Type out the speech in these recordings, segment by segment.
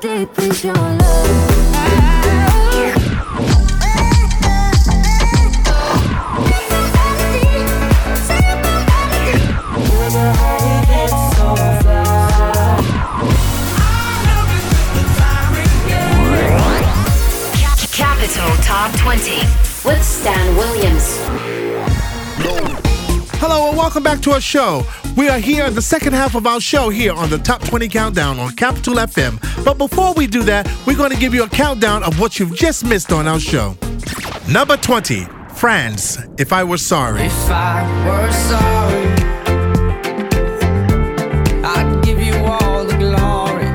Deep is your love? Capital Top 20 with Stan Williams. Hello and welcome back to our show. We are here in the second half of our show here on the Top 20 Countdown on Capital FM. But before we do that, we're going to give you a countdown of what you've just missed on our show. Number 20, Frans, If I Were Sorry. If I were sorry, I'd give you all the glory.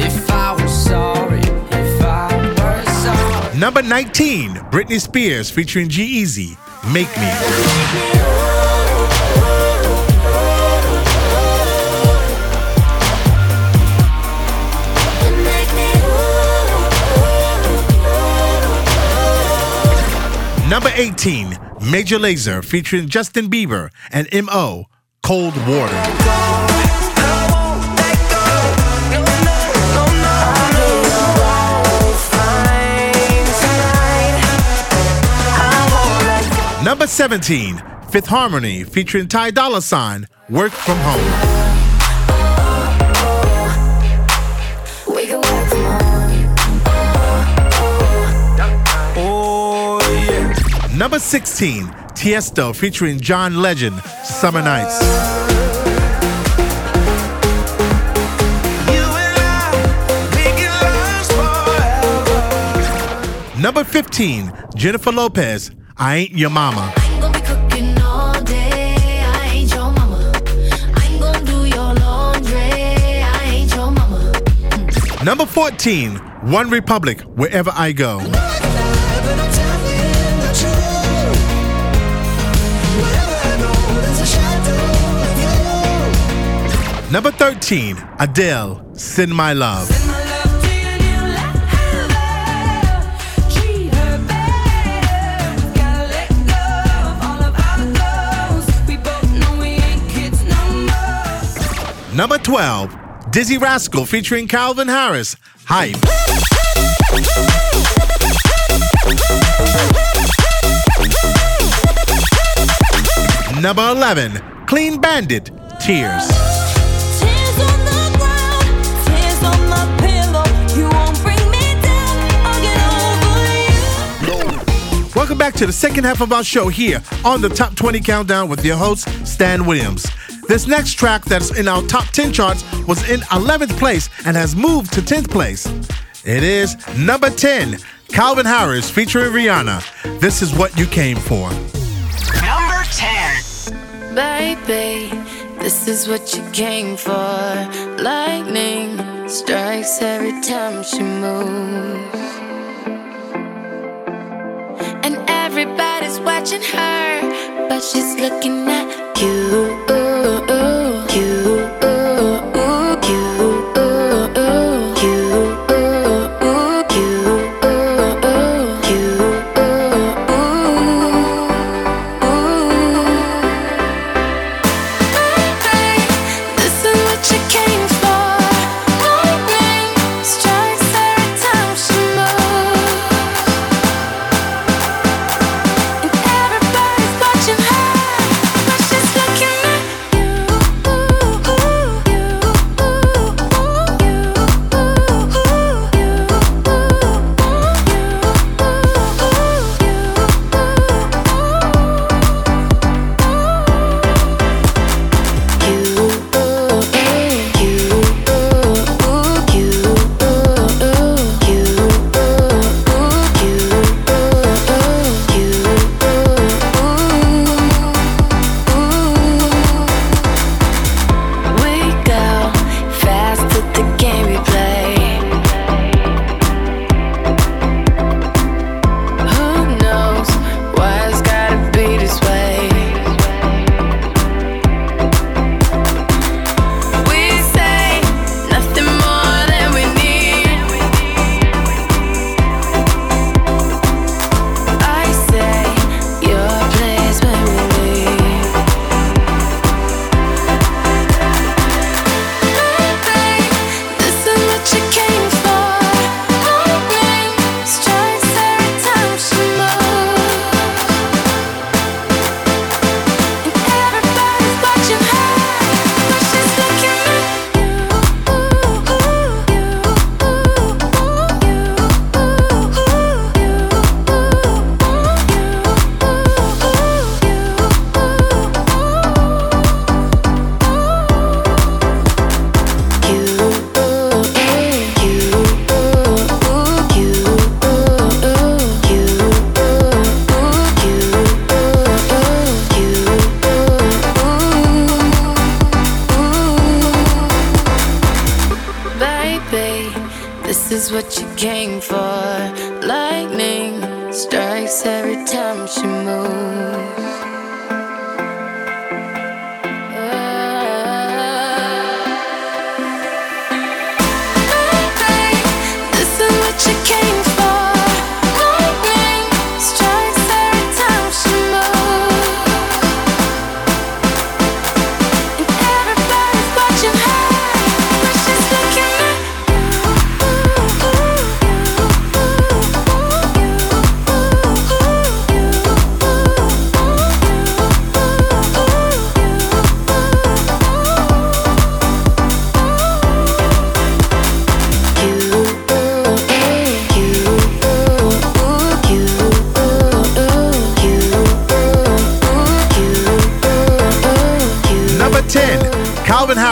If I were sorry, if I were sorry. Number 19, Britney Spears featuring G-Eazy, Make Me. Number 18, Major Lazer featuring Justin Bieber and M.O., Cold Water. Number 17, Fifth Harmony featuring Ty Dolla Sign, Work From Home. Number 16, Tiesto featuring John Legend, Summer Nights. You and I, making last forever. Number 15, Jennifer Lopez, I Ain't Your Mama. Ain't gonna be cooking all day. I ain't your mama. I ain't gonna do your laundry. I ain't your mama. Number 14, OneRepublic, Wherever I Go. Number 13, Adele, Send My Love. Number 12, Dizzee Rascal featuring Calvin Harris, Hype. Number 11, Clean Bandit, Tears. Tears Welcome back to the second half of our show here on the Top 20 Countdown with your host, Stan Williams. This next track that's in our top 10 charts was in 11th place and has moved to 10th place. It is number 10, Calvin Harris featuring Rihanna. This is what you came for. Number 10. Baby, this is what you came for. Lightning strikes every time she moves. Everybody's watching her, but she's looking at you.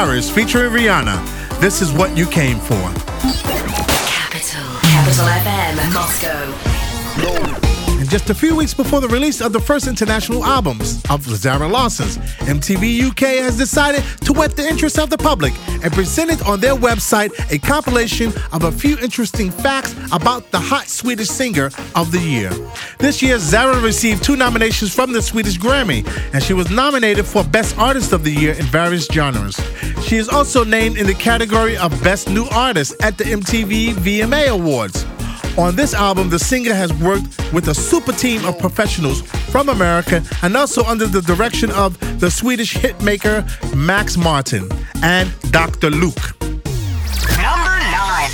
Calvin Harris featuring Rihanna. This is what you came for. Capital. Capital FM, Moscow. And just a few weeks before the release of the first international albums of Zara Larsson's, MTV UK has decided to whet the interest of the public and presented on their website a compilation of a few interesting facts about the hot Swedish singer of the year. This year, Zara received two nominations from the Swedish Grammy, and she was nominated for Best Artist of the Year in various genres. She is also named in the category of Best New Artist at the MTV VMA Awards. On this album, the singer has worked with a super team of professionals from America and also under the direction of the Swedish hitmaker Max Martin and Dr. Luke. Number nine.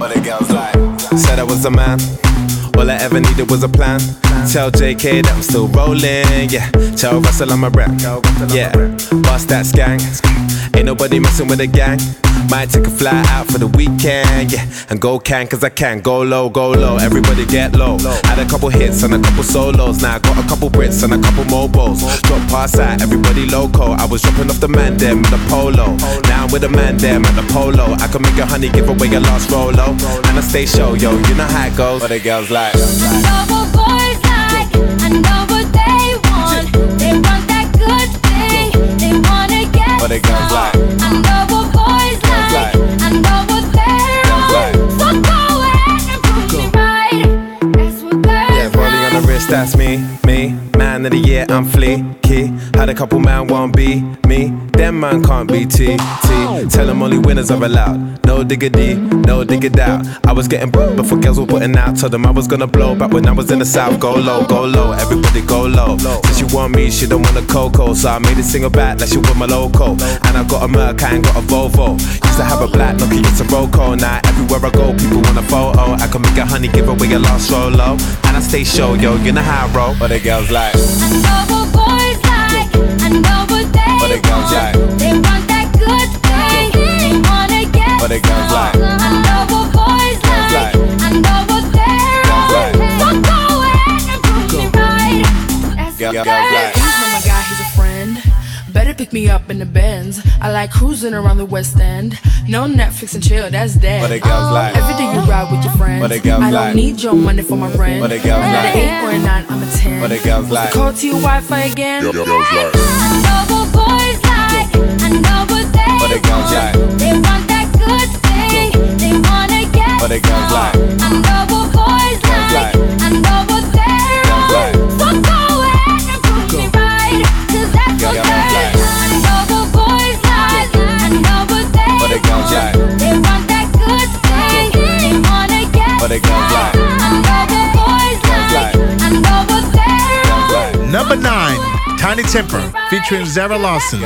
What the girls like? Said I was a man. All I ever needed was a plan. Tell JK that I'm still rolling. Yeah. Tell Russell I'm a rap. Yeah. Bust that skank. Ain't nobody messing with a gang. Might take a fly out for the weekend. Yeah. And go can cause I can. Go low, go low. Everybody get low. Had a couple hits and a couple solos. Now I got a couple Brits and a couple mobiles. Drop pass out, everybody loco. I was dropping off the man them with a polo. Now I'm with a man them at the polo. I can make a honey give away a lost rolo. And I stay show, yo. You know how it goes. What the girls like? know what like. What they some. like? I know what boys like. like? I know what they're on. So go ahead and prove me right. That's what girls Yeah, rolling on the wrist, that's me, me. Man of the year, I'm fleeky. Had a couple man won't be me. Them man can't be T, T. Tell them only winners are allowed. No diggity, no diggity out. I was getting booked before girls were putting out. Told them I was gonna blow back when I was in the south. Go low, go low, everybody go low. Since she want me, she don't want a cocoa. So I made it single back like she want my loco. And I got a Merc, I ain't got a Volvo. Used to have a black Nokia, it's a Roco. Now everywhere I go, people want a photo. I can make a honey, give away a lost solo. And I stay show, yo, you know how I roll. What the girls like? Pick me up in the Benz. I like cruising around the West End. No Netflix and chill, that's dead. What they girls oh, like? Every day you ride with your friends. What they girls I don't like? need your money for my rent. What they girls I'm like? an eight or a nine, I'm a ten. They girls What's like? code to your Wi-Fi again? I know what Tempah featuring Zara Larsson.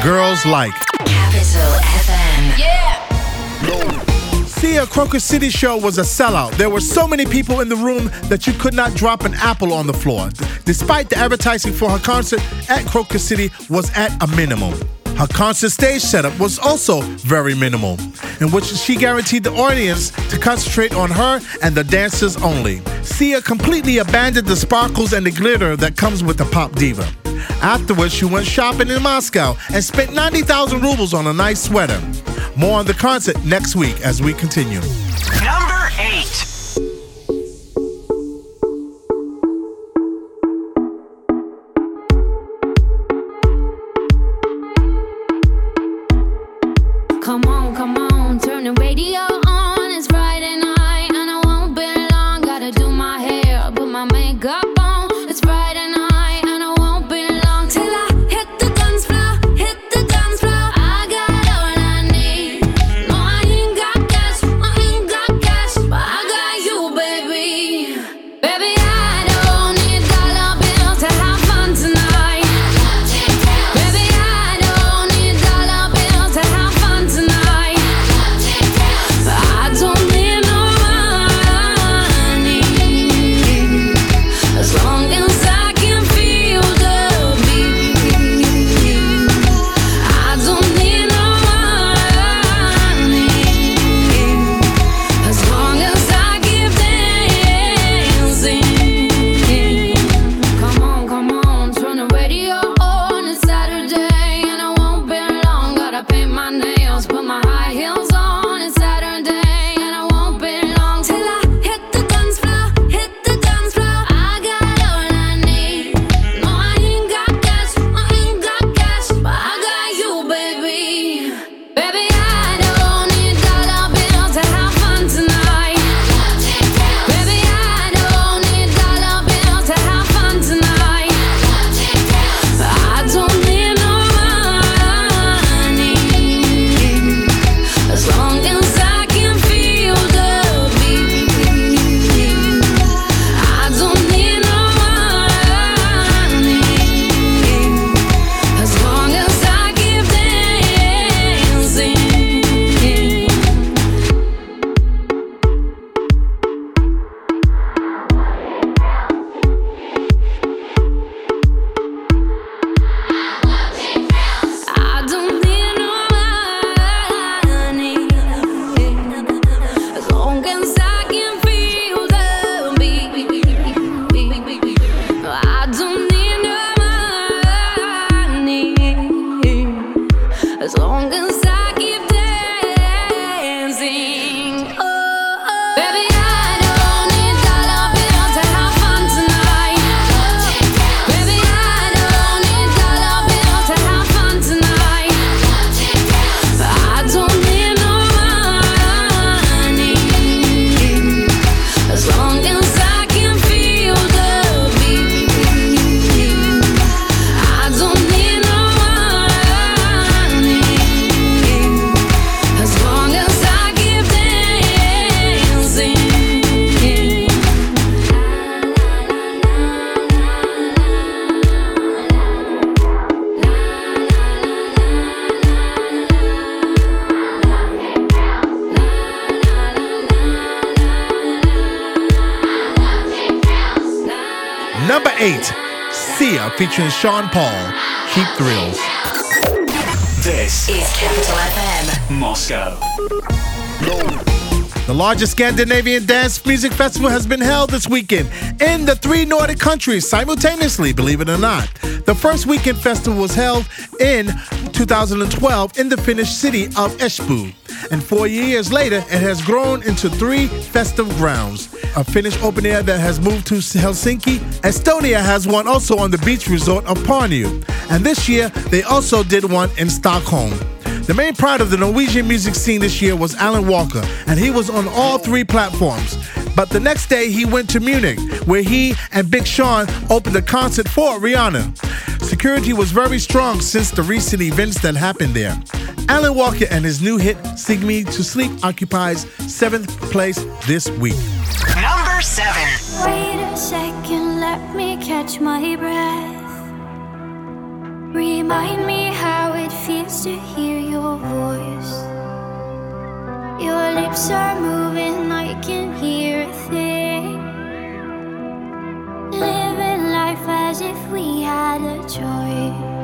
Girls Like. Capital FM. Sia Crocus City show was a sellout. There were so many people in the room that you could not drop an apple on the floor. Despite the advertising for her concert at Crocus City was at a minimum. Her concert stage setup was also very minimal, in which she guaranteed the audience to concentrate on her and the dancers only. Sia completely abandoned the sparkles and the glitter that comes with a pop diva. Afterwards, she went shopping in Moscow and spent 90,000 rubles on a nice sweater. More on the concert next week as we continue. Number eight. Featuring Sean Paul, Cheap Thrills. This is Capital FM Moscow. The largest Scandinavian dance music festival has been held this weekend in the three Nordic countries simultaneously, believe it or not. The first weekend festival was held in 2012 in the Finnish city of Espoo. And four years later, it has grown into three festive grounds. A Finnish open air that has moved to Helsinki. Estonia has one also on the beach resort of Parnu. And this year, they also did one in Stockholm. The main pride of the Norwegian music scene this year was Alan Walker, and he was on all three platforms. But the next day, he went to Munich, where he and Big Sean opened a concert for Rihanna. Security was very strong since the recent events that happened there. Alan Walker and his new hit, Sing Me to Sleep, occupies seventh place this week. Number 7. Wait a second, let me catch my breath. Remind me how it feels to hear your voice. Your lips are moving, I can hear a thing. Living life as if we had a choice.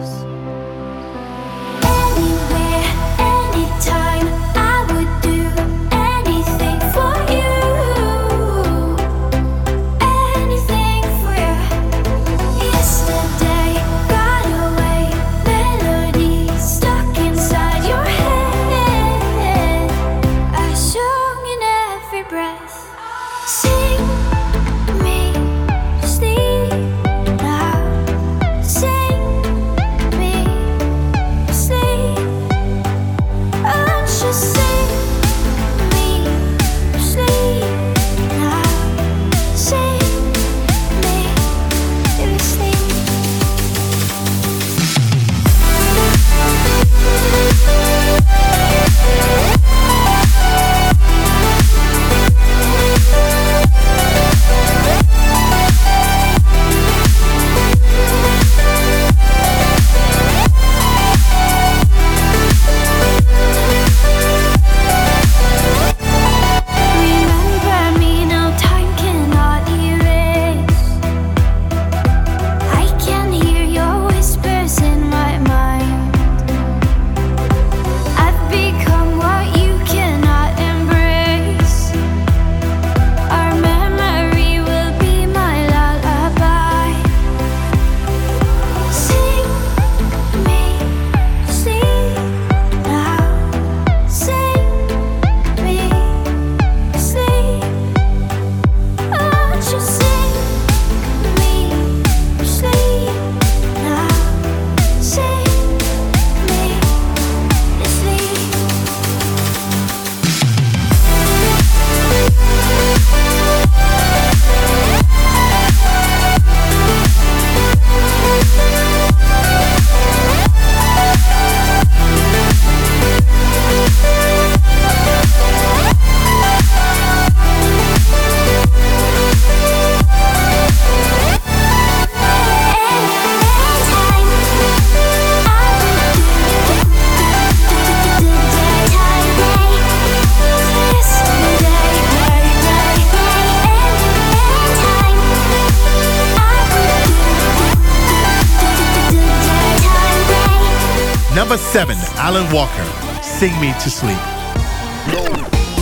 Alan Walker, Sing Me to Sleep.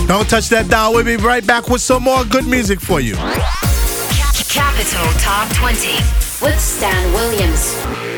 Don't touch that dial. We'll be right back with some more good music for you. Capital Top 20 with Stan Williams.